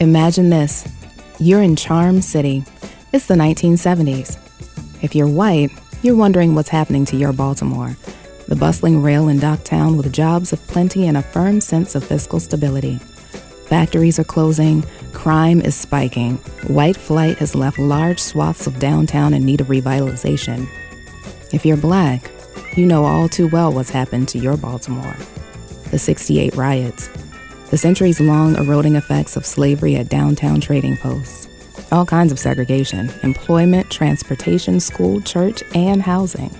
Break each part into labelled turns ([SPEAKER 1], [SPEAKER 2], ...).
[SPEAKER 1] Imagine this you're in Charm City. It's the 1970s. If you're white, you're wondering what's happening to your Baltimore, the bustling rail and dock town with jobs of plenty and a firm sense of fiscal stability. Factories are closing, crime is spiking, white flight has left large swaths of downtown in need of revitalization. If you're black, you know all too well what's happened to your Baltimore. The 68 riots, the centuries long eroding effects of slavery at downtown trading posts, all kinds of segregation, employment, transportation, school, church, and housing.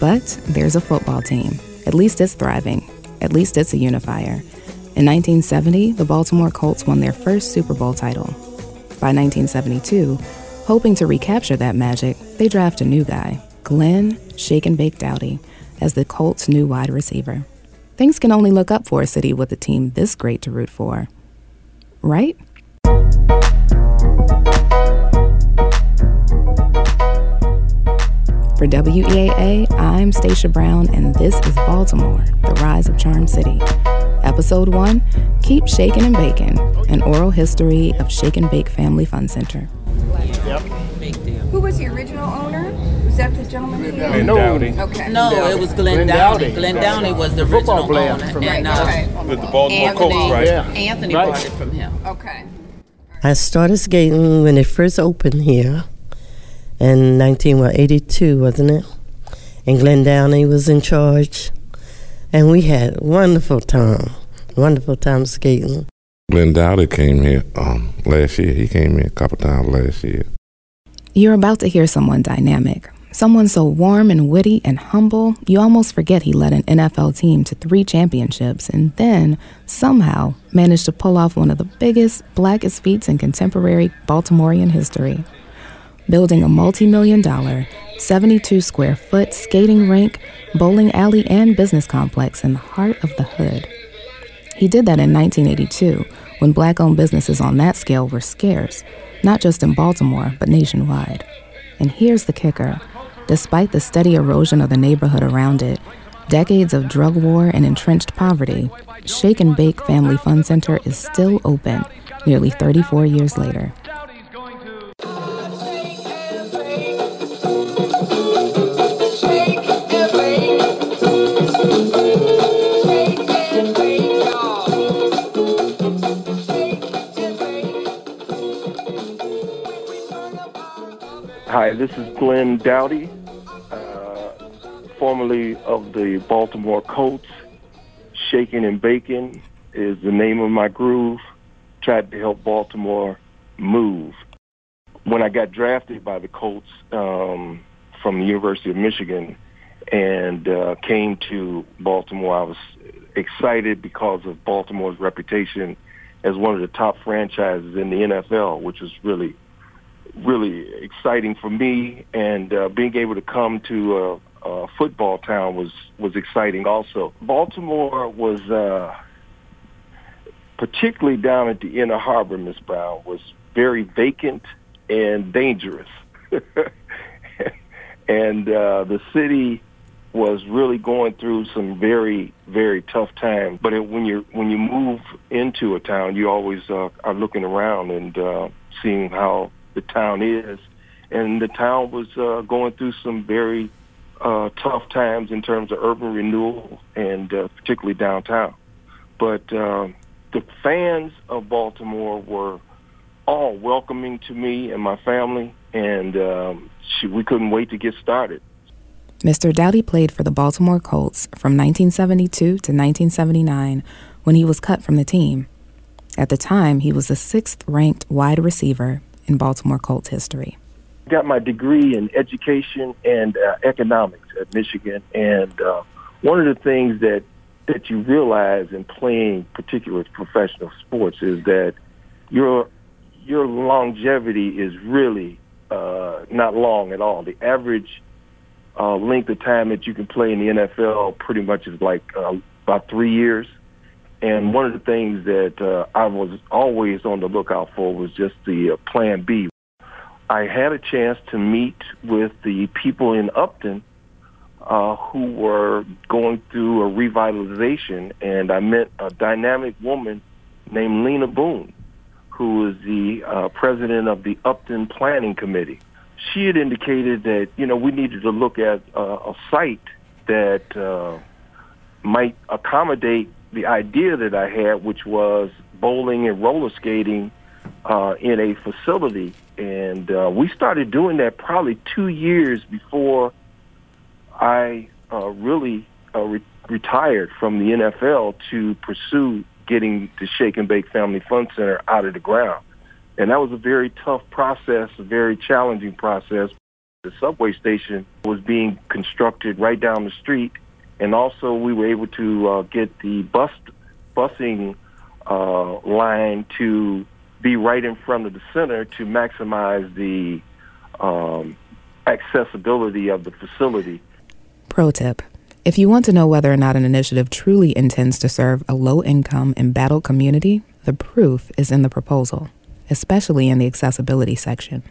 [SPEAKER 1] But there's a football team. At least it's thriving. At least it's a unifier. In 1970, the Baltimore Colts won their first Super Bowl title. By 1972, hoping to recapture that magic, they draft a new guy, Glenn Shake and Bake Doughty, as the Colts' new wide receiver. Things can only look up for a city with a team this great to root for. Right? For WEAA, I'm Stacia Brown, and this is Baltimore, the Rise of Charm City. Episode 1 Keep Shaking and Baking, an oral history of Shake and Bake Family Fun Center.
[SPEAKER 2] Yep.
[SPEAKER 3] Who was the original owner? Was that the gentleman here?
[SPEAKER 2] Glenn Doughty.
[SPEAKER 3] Okay.
[SPEAKER 4] No, it was Glenn,
[SPEAKER 2] Glenn
[SPEAKER 4] Downey.
[SPEAKER 2] Doughty.
[SPEAKER 4] Glenn Downey was the,
[SPEAKER 2] The football
[SPEAKER 4] original
[SPEAKER 2] player
[SPEAKER 4] owner,
[SPEAKER 2] from-
[SPEAKER 4] and
[SPEAKER 3] Right,
[SPEAKER 4] uh,
[SPEAKER 3] okay.
[SPEAKER 5] With the Baltimore
[SPEAKER 4] Anthony,
[SPEAKER 5] Colts, right?
[SPEAKER 2] Yeah.
[SPEAKER 4] Anthony
[SPEAKER 2] Right.
[SPEAKER 4] bought it from him.
[SPEAKER 3] Okay.
[SPEAKER 6] I started skating when it first opened here in 1982, wasn't it? And Glenn Downey was in charge. And we had wonderful time, wonderful time skating.
[SPEAKER 5] Glenn Doughty came here um, last year. He came here a couple times last year.
[SPEAKER 1] You're about to hear someone dynamic, someone so warm and witty and humble, you almost forget he led an NFL team to three championships and then somehow managed to pull off one of the biggest, blackest feats in contemporary Baltimorean history. Building a multi million dollar, 72 square foot skating rink, bowling alley, and business complex in the heart of the hood. He did that in 1982 when black owned businesses on that scale were scarce, not just in Baltimore, but nationwide. And here's the kicker despite the steady erosion of the neighborhood around it, decades of drug war and entrenched poverty, Shake and Bake Family Fun Center is still open nearly 34 years later.
[SPEAKER 7] Hi, this is Glenn Doughty, uh, formerly of the Baltimore Colts. Shaking and Baking is the name of my groove. Tried to help Baltimore move. When I got drafted by the Colts um, from the University of Michigan and uh, came to Baltimore, I was excited because of Baltimore's reputation as one of the top franchises in the NFL, which was really really exciting for me, and uh, being able to come to a, a football town was was exciting also. Baltimore was uh, particularly down at the inner harbor, Miss Brown, was very vacant and dangerous, and uh, the city was really going through some very very tough times. But it, when you when you move into a town, you always uh, are looking around and uh, seeing how the town is, and the town was uh, going through some very uh, tough times in terms of urban renewal and uh, particularly downtown. But uh, the fans of Baltimore were all welcoming to me and my family, and um, she, we couldn't wait to get started.
[SPEAKER 1] Mr. Doughty played for the Baltimore Colts from 1972 to 1979 when he was cut from the team. At the time, he was the sixth ranked wide receiver in Baltimore Colts history.
[SPEAKER 7] I Got my degree in education and uh, economics at Michigan, and uh, one of the things that that you realize in playing particular professional sports is that your your longevity is really uh, not long at all. The average uh, length of time that you can play in the NFL pretty much is like uh, about three years. And one of the things that uh, I was always on the lookout for was just the uh, plan B. I had a chance to meet with the people in Upton uh, who were going through a revitalization, and I met a dynamic woman named Lena Boone, who is the uh, president of the Upton Planning Committee. She had indicated that you know we needed to look at uh, a site that uh, might accommodate the idea that I had, which was bowling and roller skating uh, in a facility. And uh, we started doing that probably two years before I uh, really uh, re- retired from the NFL to pursue getting the Shake and Bake Family Fun Center out of the ground. And that was a very tough process, a very challenging process. The subway station was being constructed right down the street, and also we were able to uh, get the bus busing uh, line to be right in front of the center to maximize the um, accessibility of the facility.
[SPEAKER 1] Pro tip. If you want to know whether or not an initiative truly intends to serve a low income, embattled community, the proof is in the proposal, especially in the accessibility section.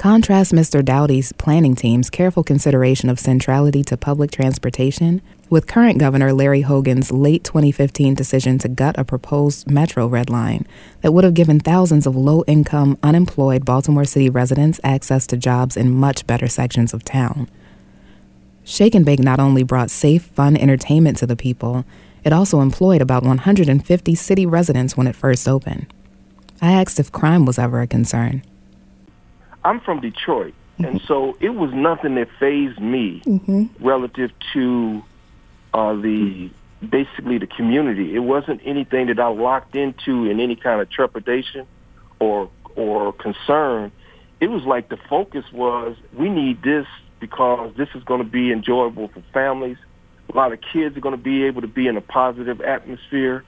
[SPEAKER 1] Contrast Mr. Doughty's planning team's careful consideration of centrality to public transportation with current Governor Larry Hogan's late 2015 decision to gut a proposed Metro Red Line that would have given thousands of low income, unemployed Baltimore City residents access to jobs in much better sections of town. Shake and Bake not only brought safe, fun entertainment to the people, it also employed about 150 city residents when it first opened. I asked if crime was ever a concern.
[SPEAKER 7] I'm from Detroit, and so it was nothing that phased me relative to uh, the basically the community. It wasn't anything that I locked into in any kind of trepidation or or concern. It was like the focus was we need this because this is going to be enjoyable for families. A lot of kids are going to be able to be in a positive atmosphere,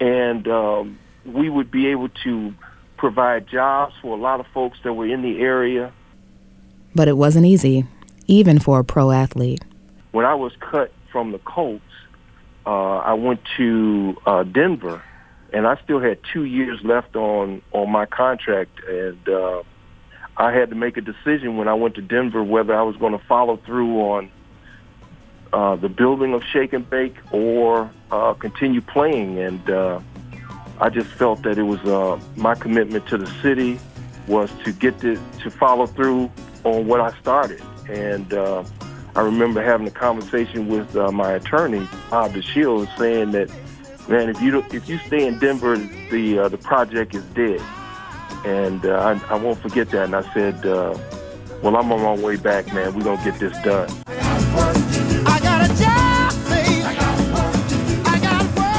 [SPEAKER 7] and um, we would be able to provide jobs for a lot of folks that were in the area.
[SPEAKER 1] But it wasn't easy, even for a pro athlete.
[SPEAKER 7] When I was cut from the Colts, uh, I went to uh, Denver, and I still had two years left on on my contract, and uh, I had to make a decision when I went to Denver whether I was going to follow through on uh, the building of Shake and Bake or uh, continue playing, and uh, I just felt that it was uh, my commitment to the city was to get to to follow through on what I started, and uh, I remember having a conversation with uh, my attorney, Bob DeShields, saying that, man, if you if you stay in Denver, the uh, the project is dead, and uh, I, I won't forget that. And I said, uh, well, I'm on my way back, man. We're gonna get this done.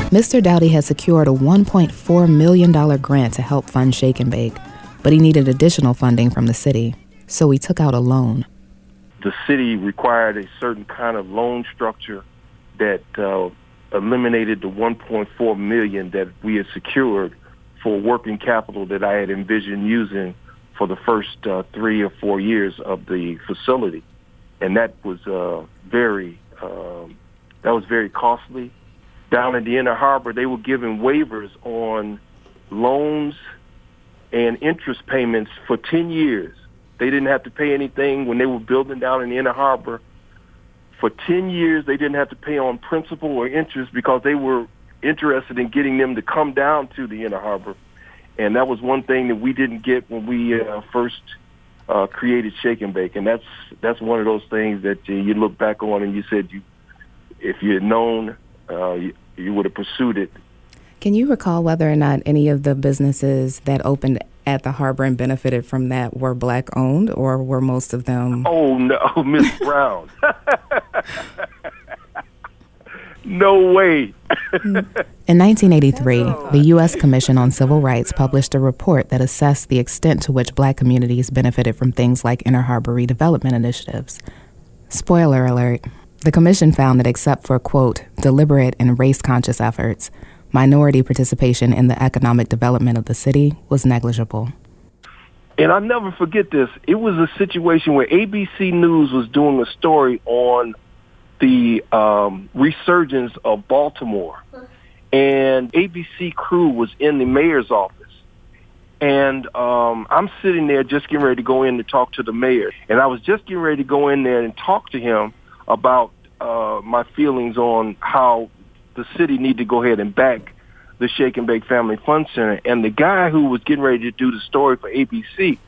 [SPEAKER 1] Mr. Doughty had secured a $1.4 million grant to help fund Shake and Bake, but he needed additional funding from the city, so he took out a loan.
[SPEAKER 7] The city required a certain kind of loan structure that uh, eliminated the 1.4 million that we had secured for working capital that I had envisioned using for the first uh, three or four years of the facility, and that was uh, very um, that was very costly. Down in the Inner Harbor, they were giving waivers on loans and interest payments for 10 years. They didn't have to pay anything when they were building down in the Inner Harbor. For 10 years, they didn't have to pay on principal or interest because they were interested in getting them to come down to the Inner Harbor. And that was one thing that we didn't get when we uh, first uh, created Shake and Bake. And that's that's one of those things that uh, you look back on and you said you, if you had known, uh, you, you would have pursued it.
[SPEAKER 1] Can you recall whether or not any of the businesses that opened at the harbor and benefited from that were black owned, or were most of them?
[SPEAKER 7] Oh no, Miss Brown. no way.
[SPEAKER 1] In 1983, the U.S. Commission on Civil Rights published a report that assessed the extent to which black communities benefited from things like Inner Harbor redevelopment initiatives. Spoiler alert the commission found that except for, quote, deliberate and race conscious efforts, minority participation in the economic development of the city was negligible.
[SPEAKER 7] And I'll never forget this. It was a situation where ABC News was doing a story on the um, resurgence of Baltimore. And ABC crew was in the mayor's office. And um, I'm sitting there just getting ready to go in to talk to the mayor. And I was just getting ready to go in there and talk to him about uh, my feelings on how the city need to go ahead and back the Shake and Bake Family Fun Center, and the guy who was getting ready to do the story for ABC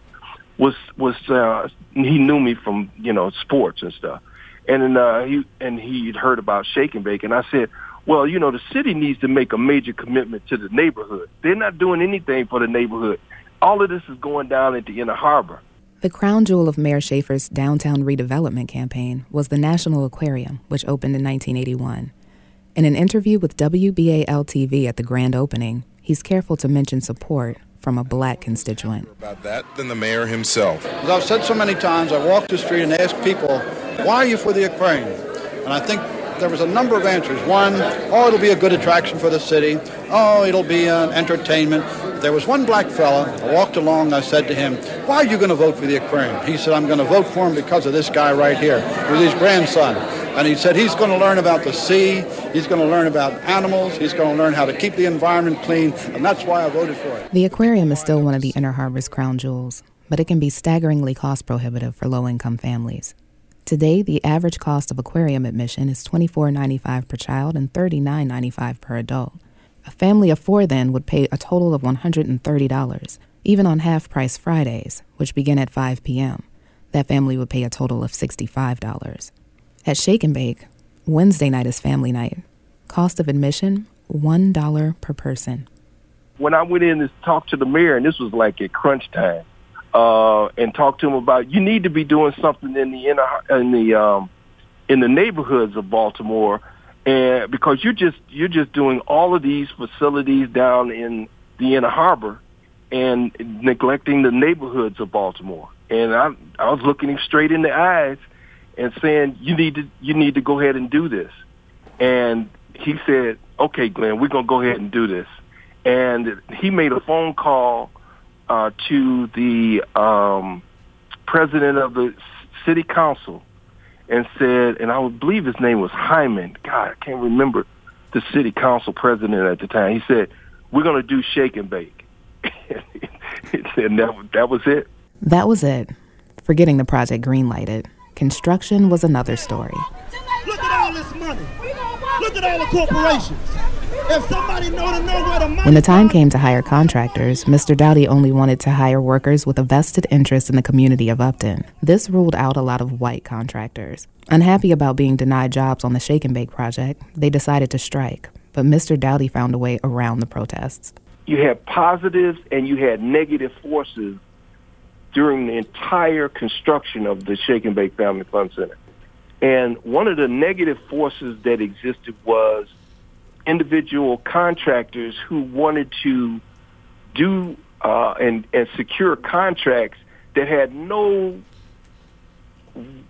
[SPEAKER 7] was was uh, he knew me from you know sports and stuff, and uh, he and he'd heard about Shake and Bake, and I said, well, you know, the city needs to make a major commitment to the neighborhood. They're not doing anything for the neighborhood. All of this is going down into Inner Harbor.
[SPEAKER 1] The crown jewel of Mayor Schaefer's downtown redevelopment campaign was the National Aquarium, which opened in 1981. In an interview with WBAL TV at the grand opening, he's careful to mention support from a black constituent.
[SPEAKER 2] About that than the mayor himself.
[SPEAKER 4] As I've said so many times, I walk the street and ask people, why are you for the aquarium? And I think there was a number of answers. One, oh, it'll be a good attraction for the city. Oh, it'll be an entertainment. There was one black fella. I walked along. I said to him, why are you going to vote for the aquarium? He said, I'm going to vote for him because of this guy right here with his grandson. And he said he's going to learn about the sea. He's going to learn about animals. He's going to learn how to keep the environment clean. And that's why I voted for it.
[SPEAKER 1] The aquarium is still one of the Inner Harbor's crown jewels, but it can be staggeringly cost prohibitive for low income families. Today, the average cost of aquarium admission is $24.95 per child and $39.95 per adult. A family of four then would pay a total of $130, even on half price Fridays, which begin at 5 p.m. That family would pay a total of $65. At Shake and Bake, Wednesday night is family night. Cost of admission $1 per person.
[SPEAKER 7] When I went in to talk to the mayor, and this was like at crunch time, uh, and talked to him about you need to be doing something in the inner in the um, in the neighborhoods of Baltimore, and because you're just you're just doing all of these facilities down in the inner harbor, and neglecting the neighborhoods of Baltimore. And I I was looking him straight in the eyes and saying you need to you need to go ahead and do this. And he said, "Okay, Glenn, we're gonna go ahead and do this." And he made a phone call uh, to the um, president of the city council and said, and I would believe his name was Hyman. God, I can't remember the city council president at the time. He said, "We're going to do shake and bake," and that that was it.
[SPEAKER 1] That was it. Forgetting the project greenlighted, construction was another story.
[SPEAKER 8] Look at all this money. Look at all the corporations. If somebody know to know where the money
[SPEAKER 1] When the time came to hire contractors, Mr. Doughty only wanted to hire workers with a vested interest in the community of Upton. This ruled out a lot of white contractors. Unhappy about being denied jobs on the Shake and Bake project, they decided to strike, but Mr. Doughty found a way around the protests.
[SPEAKER 7] You had positives and you had negative forces during the entire construction of the Shake and Bake Family Fun Center. And one of the negative forces that existed was individual contractors who wanted to do uh, and, and secure contracts that had no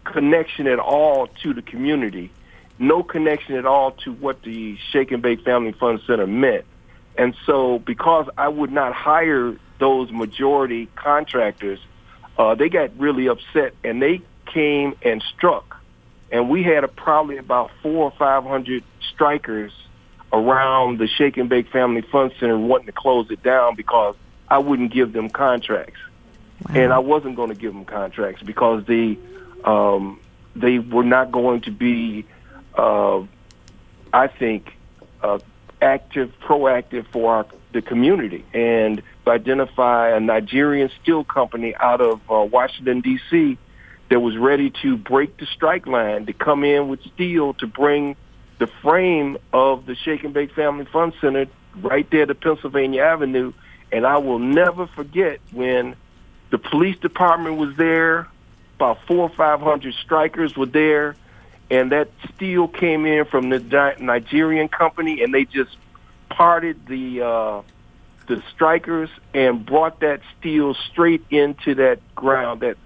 [SPEAKER 7] connection at all to the community, no connection at all to what the Shake and Bake Family Fund Center meant. And so because I would not hire those majority contractors, uh, they got really upset and they came and struck. And we had a, probably about four or five hundred strikers around the Shake and Bake Family Fun Center wanting to close it down because I wouldn't give them contracts.
[SPEAKER 1] Wow.
[SPEAKER 7] And I wasn't going to give them contracts because they um, they were not going to be, uh, I think, uh, active, proactive for our, the community and identify a Nigerian steel company out of uh, Washington D.C. that was ready to break the strike line to come in with steel to bring the frame of the Shake and Bake Family Fun Center right there to Pennsylvania Avenue. And I will never forget when the police department was there, about four or five hundred strikers were there, and that steel came in from the Nigerian company, and they just parted the uh, the strikers and brought that steel straight into that ground, that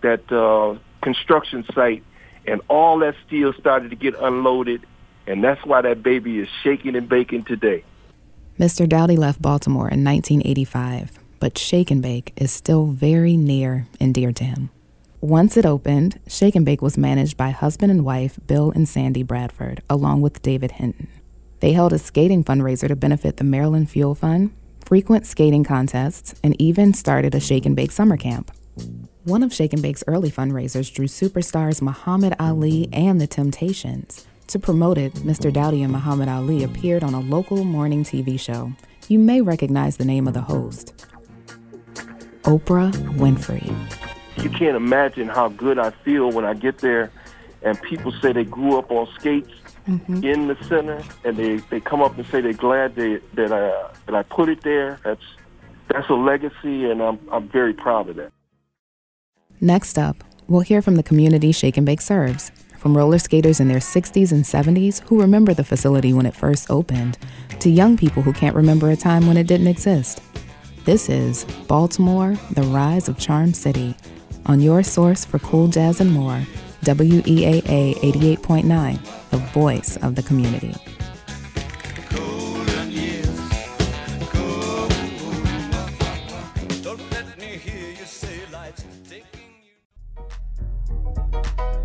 [SPEAKER 7] that uh, construction site, and all that steel started to get unloaded, and that's why that baby is shaking and baking today.
[SPEAKER 1] Mr. Doughty left Baltimore in 1985, but Shake and Bake is still very near and dear to him. Once it opened, Shake and Bake was managed by husband and wife Bill and Sandy Bradford, along with David Hinton. They held a skating fundraiser to benefit the Maryland Fuel Fund, frequent skating contests, and even started a Shake and Bake summer camp. One of Shake and Bake's early fundraisers drew superstars Muhammad Ali and the Temptations. To promote it, Mr. Doughty and Muhammad Ali appeared on a local morning TV show. You may recognize the name of the host Oprah Winfrey.
[SPEAKER 7] You can't imagine how good I feel when I get there and people say they grew up on skates
[SPEAKER 1] Mm-hmm.
[SPEAKER 7] in the center and they, they come up and say they're glad they, that, I, that I put it there. That's, that's a legacy, and I'm, I'm very proud of that.
[SPEAKER 1] Next up, we'll hear from the community Shake and Bake serves, from roller skaters in their 60s and 70s who remember the facility when it first opened, to young people who can't remember a time when it didn't exist. This is Baltimore, the Rise of Charm City, on your source for cool jazz and more, WEAA 88.9, the voice of the community.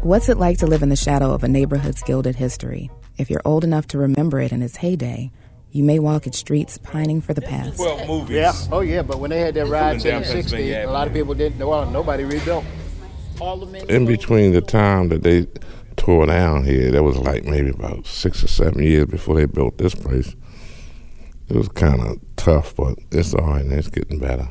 [SPEAKER 1] What's it like to live in the shadow of a neighborhood's gilded history? If you're old enough to remember it in its heyday, you may walk its streets pining for the past.
[SPEAKER 9] Twelve movies.
[SPEAKER 10] Yeah. Oh yeah. But when they had their riots in
[SPEAKER 9] down
[SPEAKER 10] the '60s, a lot of people didn't. know. Well, nobody rebuilt.
[SPEAKER 5] In between the time that they tore down here, that was like maybe about six or seven years before they built this place. It was kind of tough, but it's all right. It's getting better.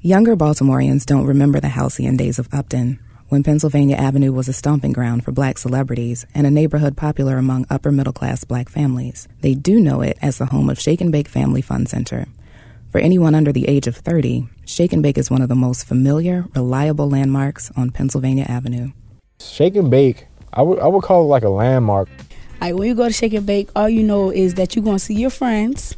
[SPEAKER 1] Younger Baltimoreans don't remember the halcyon days of Upton, when Pennsylvania Avenue was a stomping ground for black celebrities and a neighborhood popular among upper middle class black families. They do know it as the home of Shake and Bake Family Fun Center. For anyone under the age of 30, Shake and Bake is one of the most familiar, reliable landmarks on Pennsylvania Avenue.
[SPEAKER 11] Shake and bake, I would I would call it like a landmark.
[SPEAKER 12] Like when you go to Shake and Bake, all you know is that you're gonna see your friends.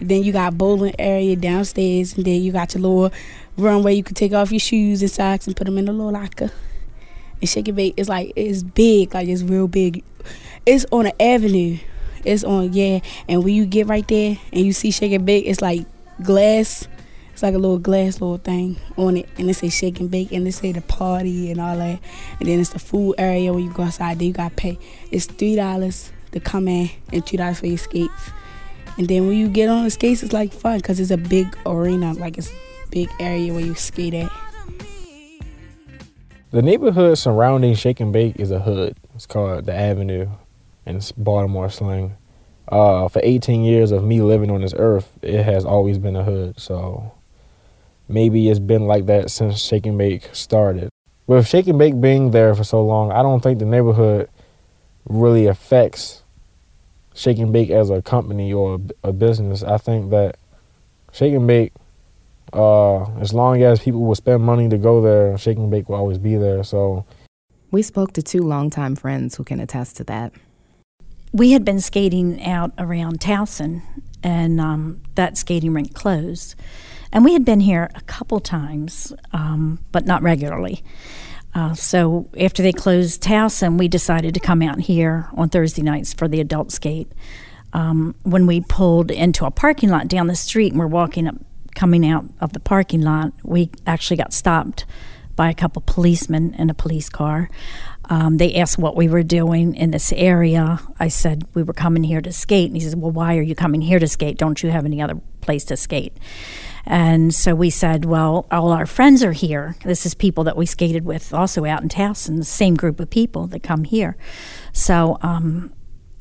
[SPEAKER 12] Then you got bowling area downstairs, and then you got your little run where you can take off your shoes and socks and put them in the little locker. And Shake and Bake is like it's big, like it's real big. It's on an avenue. It's on yeah, and when you get right there and you see Shake and Bake, it's like glass. It's like a little glass little thing on it, and it say Shake and Bake, and it say the party and all that. And then it's the food area when you go outside. Then you gotta pay. It's three dollars to come in and two dollars for your skates. And then when you get on the skates, it's like fun because it's a big arena, like it's big area where you skate at.
[SPEAKER 11] The neighborhood surrounding Shake and Bake is a hood. It's called the Avenue, and it's Baltimore slang. Uh, for 18 years of me living on this earth, it has always been a hood. So maybe it's been like that since Shake and Bake started. With Shake and Bake being there for so long, I don't think the neighborhood really affects Shake and Bake as a company or a, a business. I think that Shake and Bake, uh, as long as people will spend money to go there, Shake and Bake will always be there. So
[SPEAKER 1] We spoke to two longtime friends who can attest to that.
[SPEAKER 13] We had been skating out around Towson, and um, that skating rink closed. And we had been here a couple times, um, but not regularly. Uh, so after they closed Towson, we decided to come out here on Thursday nights for the adult skate. Um, when we pulled into a parking lot down the street and we're walking up, coming out of the parking lot, we actually got stopped by a couple policemen in a police car. Um, they asked what we were doing in this area. I said we were coming here to skate, and he says, "Well, why are you coming here to skate? Don't you have any other place to skate?" And so we said, "Well, all our friends are here. This is people that we skated with, also out in Towson, the same group of people that come here." So um,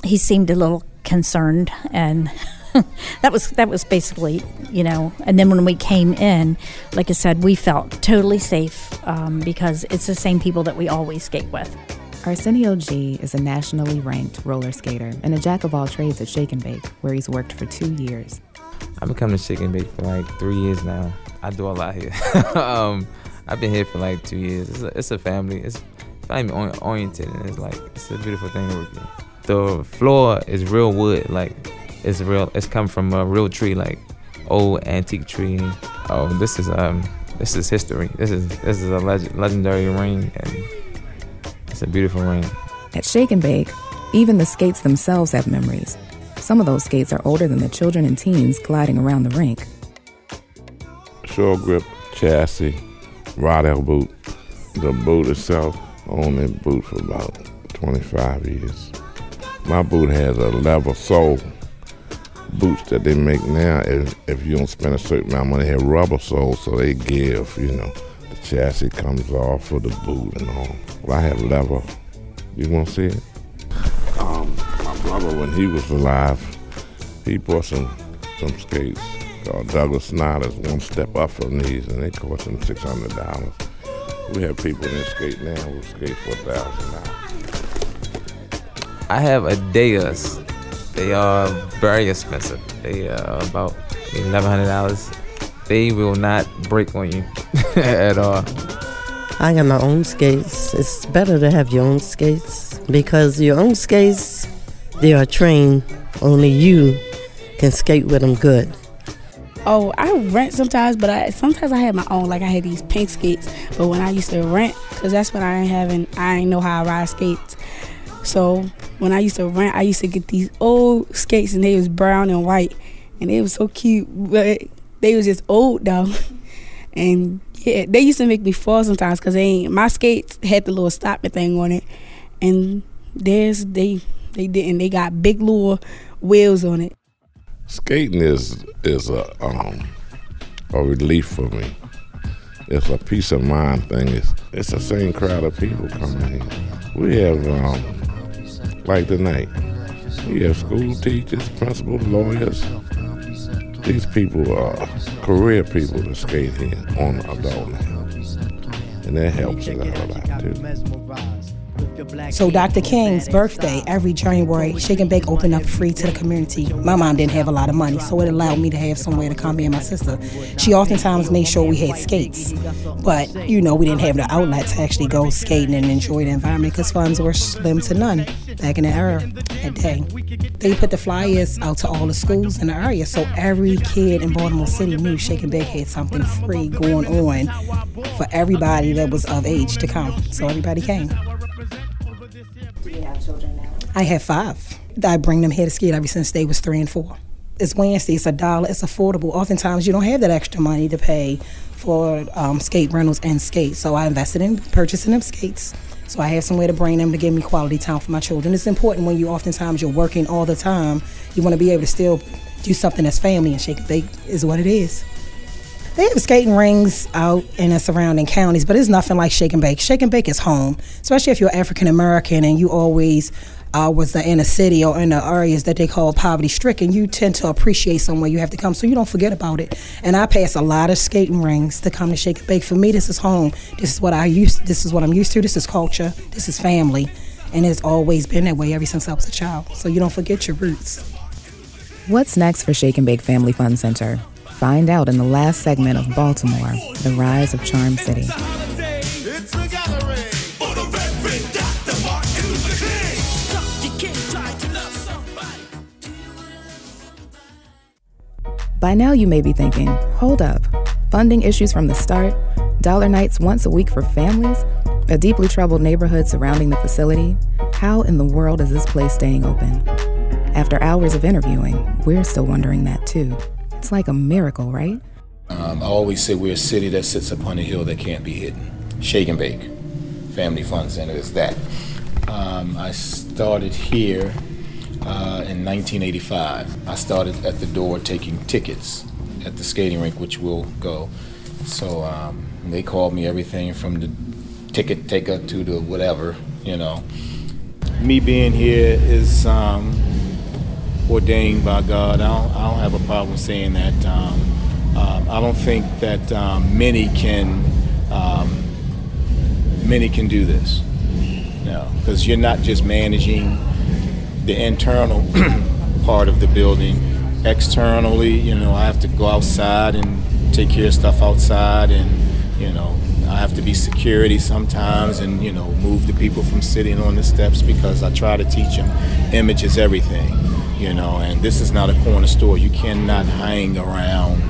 [SPEAKER 13] he seemed a little concerned, and that was that was basically, you know. And then when we came in, like I said, we felt totally safe um, because it's the same people that we always skate with.
[SPEAKER 1] Arsenio G is a nationally ranked roller skater and a jack of all trades at Shake and Bake, where he's worked for two years.
[SPEAKER 14] I've been coming to Shake and Bake for like three years now. I do a lot here. um, I've been here for like two years. It's a, it's a family. It's family oriented, and it's like it's a beautiful thing to work here. The floor is real wood, like it's real. It's come from a real tree, like old antique tree. Oh, this is um, this is history. This is this is a leg- legendary ring, and it's a beautiful ring.
[SPEAKER 1] At Shake and Bake, even the skates themselves have memories. Some of those skates are older than the children and teens gliding around the rink.
[SPEAKER 5] Short grip chassis, Riedell boot. The boot itself, owned that boot for about 25 years. My boot has a leather sole. Boots that they make now, if, if you don't spend a certain amount of money, have rubber soles, so they give, you know, the chassis comes off of the boot and all. Well, I have leather. You want to see it? Um, my brother, when he was alive, he bought some some skates called Douglas Snyder's, one step up from these, and they cost him six hundred dollars. We have people in skate now who skate for thousand dollars.
[SPEAKER 14] I have Adidas. They are very expensive. They are about eleven hundred dollars. They will not break on you at all.
[SPEAKER 6] I got my own skates. It's better to have your own skates because your own skates, they are trained. Only you can skate with them good.
[SPEAKER 12] Oh, I rent sometimes, but I sometimes I have my own. Like I had these pink skates, but when I used to rent, cause that's when I ain't having, I ain't know how to ride skates. So when I used to rent, I used to get these old skates, and they was brown and white, and they was so cute, but they was just old though. And yeah, they used to make me fall sometimes, cause they ain't, my skates had the little stopping thing on it, and theirs they they didn't. They got big little wheels on it.
[SPEAKER 5] Skating is is a um, a relief for me. It's a peace of mind thing. It's it's the same crowd of people coming here. We have um, like tonight. We have school teachers, principals, lawyers. These people are career people that skate here on adult land. And that helps a lot too.
[SPEAKER 9] So Dr. King's birthday every January, Shake and Bake opened up free to the community. My mom didn't have a lot of money, so it allowed me to have somewhere to come, me and my sister. She oftentimes made sure we had skates, but you know we didn't have the outlet to actually go skating and enjoy the environment because funds were slim to none back in the era that day. They put the flyers out to all the schools in the area, so every kid in Baltimore City knew Shake and Bake had something free going on for everybody that was of age to come. So everybody came. I have five. I bring them here to skate ever since they was three and four. It's Wednesday. It's a dollar. It's affordable. Oftentimes, you don't have that extra money to pay for um, skate rentals and skates. So I invested in purchasing them skates. So I have somewhere to bring them to give me quality time for my children. It's important when you oftentimes you're working all the time. You want to be able to still do something that's family and shake and bake is what it is. They have skating rings out in the surrounding counties, but it's nothing like Shake and Bake. Shake and Bake is home, especially if you're African American and you always uh, was in a city or in the areas that they call poverty stricken. You tend to appreciate somewhere you have to come, so you don't forget about it. And I pass a lot of skating rings to come to Shake and Bake. For me, this is home. This is what I used. This is what I'm used to. This is culture. This is family, and it's always been that way ever since I was a child. So you don't forget your roots.
[SPEAKER 1] What's next for Shake and Bake Family Fun Center? Find out in the last segment of Baltimore, The Rise of Charm City. By now, you may be thinking, hold up, funding issues from the start, dollar nights once a week for families, a deeply troubled neighborhood surrounding the facility. How in the world is this place staying open? After hours of interviewing, we're still wondering that too. It's like a miracle, right?
[SPEAKER 15] Um, I always say we're a city that sits upon a hill that can't be hidden. Shake and Bake, Family Fun Center is that. Um, I started here uh, in 1985. I started at the door taking tickets at the skating rink, which will go. So um, they called me everything from the ticket taker to the whatever, you know. Me being here is um, ordained by God. I don't, I don't have a problem saying that. Um, um, I don't think that um, many can um, many can do this. No, because you're not just managing the internal part of the building. Externally, you know, I have to go outside and take care of stuff outside, and you know, I have to be security sometimes, and you know, move the people from sitting on the steps because I try to teach them image is everything, you know. And this is not a corner store; you cannot hang around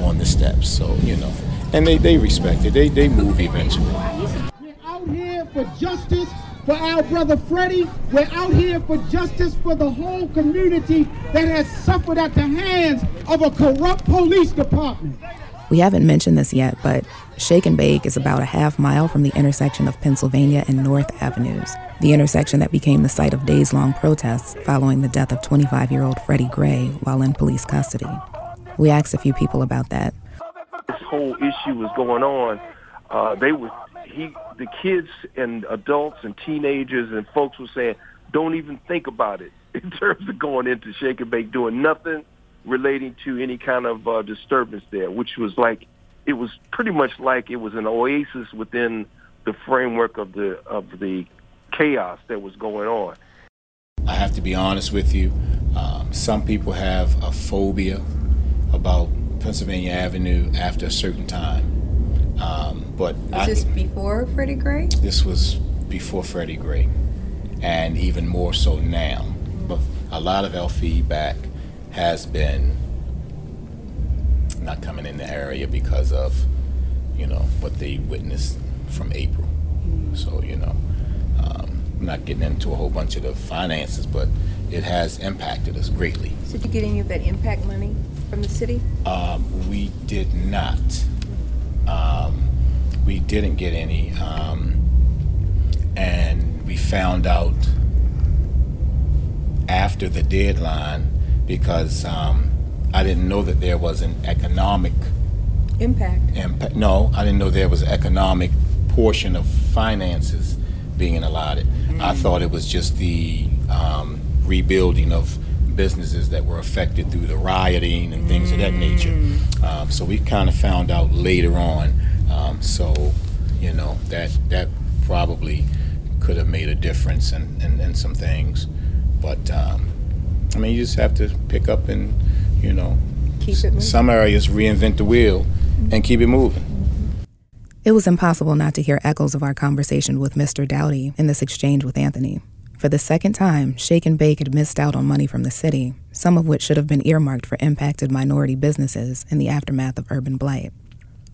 [SPEAKER 15] on the steps. So you know, and they, they respect it. They they move eventually.
[SPEAKER 8] We're out here for justice for our brother Freddie. We're out here for justice for the whole community that has suffered at the hands of a corrupt police department.
[SPEAKER 1] We haven't mentioned this yet, but Shake and Bake is about a half mile from the intersection of Pennsylvania and North Avenues, the intersection that became the site of days long protests following the death of 25 year old Freddie Gray while in police custody. We asked a few people about that.
[SPEAKER 7] This whole issue was going on. Uh, they were he the kids and adults and teenagers and folks were saying, "Don't even think about it. in terms of going into Shake and Bake, doing nothing relating to any kind of uh, disturbance there, which was like it was pretty much like it was an oasis within the framework of the of the chaos that was going on.
[SPEAKER 15] I have to be honest with you. Um, some people have a phobia about Pennsylvania Avenue after a certain time. Um, but
[SPEAKER 3] Was
[SPEAKER 15] I,
[SPEAKER 3] this before Freddie Gray?
[SPEAKER 15] this was before Freddie Gray, and even more so now. But a lot of our feedback has been not coming in the area because of, you know, what they witnessed from April. So, you know, um, I'm not getting into a whole bunch of the finances, but it has impacted us greatly.
[SPEAKER 3] So did you get any of that impact money from the city?
[SPEAKER 15] Um, we did not. Um, we didn't get any, um, and we found out after the deadline because um, I didn't know that there was an economic
[SPEAKER 3] Impact.
[SPEAKER 15] impact. No, I didn't know there was an economic portion of finances being allotted. I thought it was just the um, rebuilding of businesses that were affected through the rioting and things of that nature. Um, so we kind of found out later on. Um, so, you know, that that probably could have made a difference in, in, in some things. But um, I mean, you just have to pick up and, you know,
[SPEAKER 3] Keep it moving.
[SPEAKER 15] some areas reinvent the wheel and keep it moving.
[SPEAKER 1] It was impossible not to hear echoes of our conversation with Mr. Doughty in this exchange with Anthony. For the second time, Shake and Bake had missed out on money from the city, some of which should have been earmarked for impacted minority businesses in the aftermath of urban blight.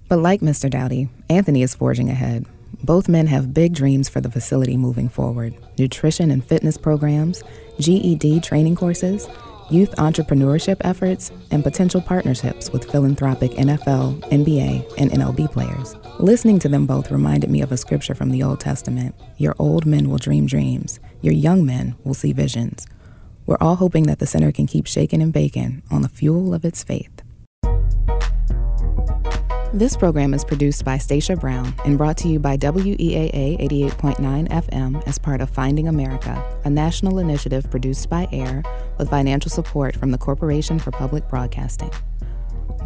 [SPEAKER 1] But like Mr. Doughty, Anthony is forging ahead. Both men have big dreams for the facility moving forward nutrition and fitness programs, GED training courses, youth entrepreneurship efforts, and potential partnerships with philanthropic NFL, NBA, and MLB players. Listening to them both reminded me of a scripture from the Old Testament Your old men will dream dreams, your young men will see visions. We're all hoping that the center can keep shaking and baking on the fuel of its faith. This program is produced by Stacia Brown and brought to you by WEAA 88.9 FM as part of Finding America, a national initiative produced by AIR with financial support from the Corporation for Public Broadcasting.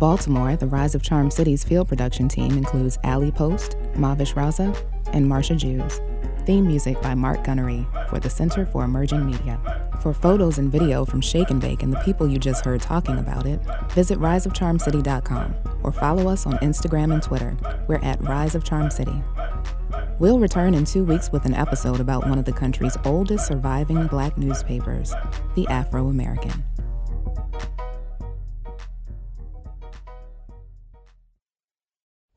[SPEAKER 1] Baltimore, the Rise of Charm City's field production team includes Ali Post, Mavish Raza, and Marsha Jews. Theme music by Mark Gunnery for the Center for Emerging Media. For photos and video from Shake and Bake and the people you just heard talking about it, visit riseofcharmcity.com or follow us on Instagram and Twitter. We're at Rise of Charm City. We'll return in two weeks with an episode about one of the country's oldest surviving black newspapers, The Afro American.